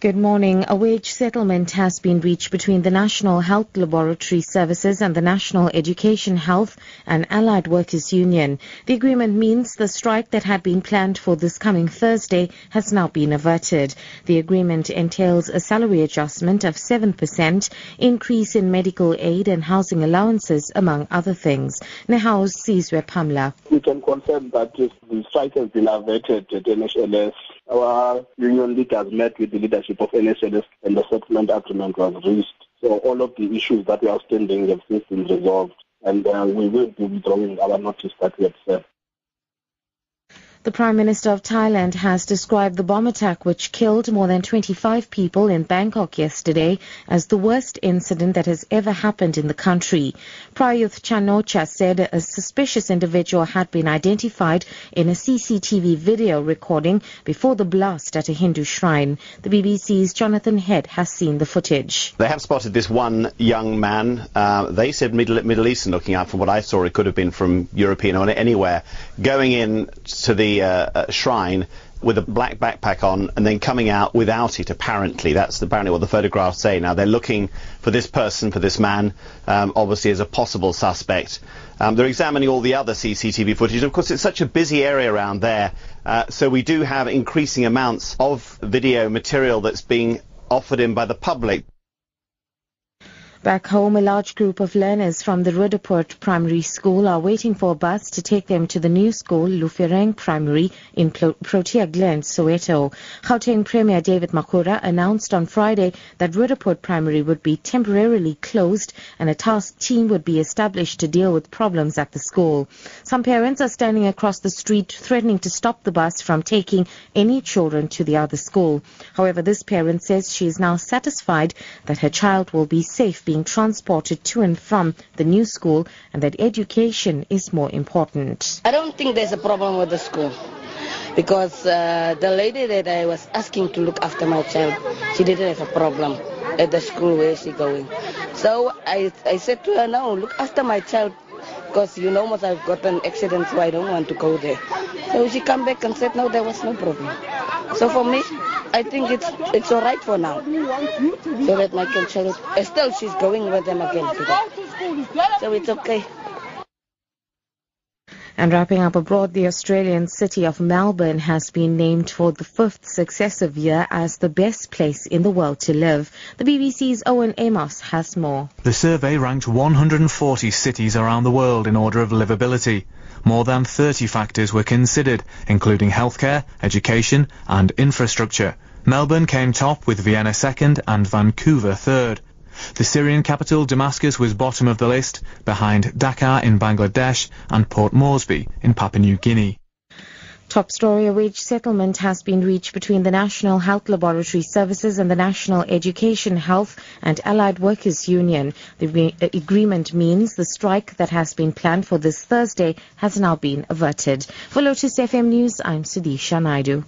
Good morning. A wage settlement has been reached between the National Health Laboratory Services and the National Education Health and Allied Workers Union. The agreement means the strike that had been planned for this coming Thursday has now been averted. The agreement entails a salary adjustment of 7%, increase in medical aid and housing allowances, among other things. NEHAWU's Sizwe Pamla. We can confirm that the strike has been averted at NHLS our union leaders met with the leadership of NHLS and the settlement agreement was reached. So all of the issues that were outstanding have since been resolved and uh, we will be withdrawing our notice that we have set. The Prime Minister of Thailand has described the bomb attack which killed more than 25 people in Bangkok yesterday as the worst incident that has ever happened in the country. Prayuth Chan-o-cha said a suspicious individual had been identified in a CCTV video recording before the blast at a Hindu shrine. The BBC's Jonathan Head has seen the footage. They have spotted this one young man. Uh, they said Middle, Middle Eastern looking out from what I saw. It could have been from European or anywhere. Going in to the uh, shrine with a black backpack on and then coming out without it apparently. That's apparently what the photographs say. Now they're looking for this person for this man. Um, obviously as a possible suspect. Um, they're examining all the other CCTV footage. Of course it's such a busy area around there uh, so we do have increasing amounts of video material that's being offered in by the public Back home, a large group of learners from the Roodepoort Primary School are waiting for a bus to take them to the new school, Lufhereng Primary, in Protea Glen, Soweto. Gauteng Premier David Makhura announced on Friday that Roodepoort Primary would be temporarily closed and a task team would be established to deal with problems at the school. Some parents are standing across the street threatening to stop the bus from taking any children to the other school. However, this parent says she is now satisfied that her child will be safe being transported to and from the new school and that education is more important. I don't think there's a problem with the school because uh, the lady that I was asking to look after my child, she didn't have a problem at the school where she going. So I, I said to her, no, look after my child because you know most I've got an accident so I don't want to go there. So she come back and said no there was no problem. So for me I think it's it's all right for now. So that my child still she's going with them again today. So it's okay. And wrapping up abroad, the Australian city of Melbourne has been named for the fifth successive year as the best place in the world to live. The BBC's Owen Amos has more. The survey ranked 140 cities around the world in order of livability. More than 30 factors were considered, including healthcare, education and infrastructure. Melbourne came top with Vienna second and Vancouver third. The Syrian capital, Damascus, was bottom of the list, behind Dhaka in Bangladesh and Port Moresby in Papua New Guinea. Top story, a wage settlement has been reached between the National Health Laboratory Services and the National Education Health and Allied Workers Union. The uh, agreement means the strike that has been planned for this Thursday has now been averted. For Lotus FM News, I'm Sudisha Naidu.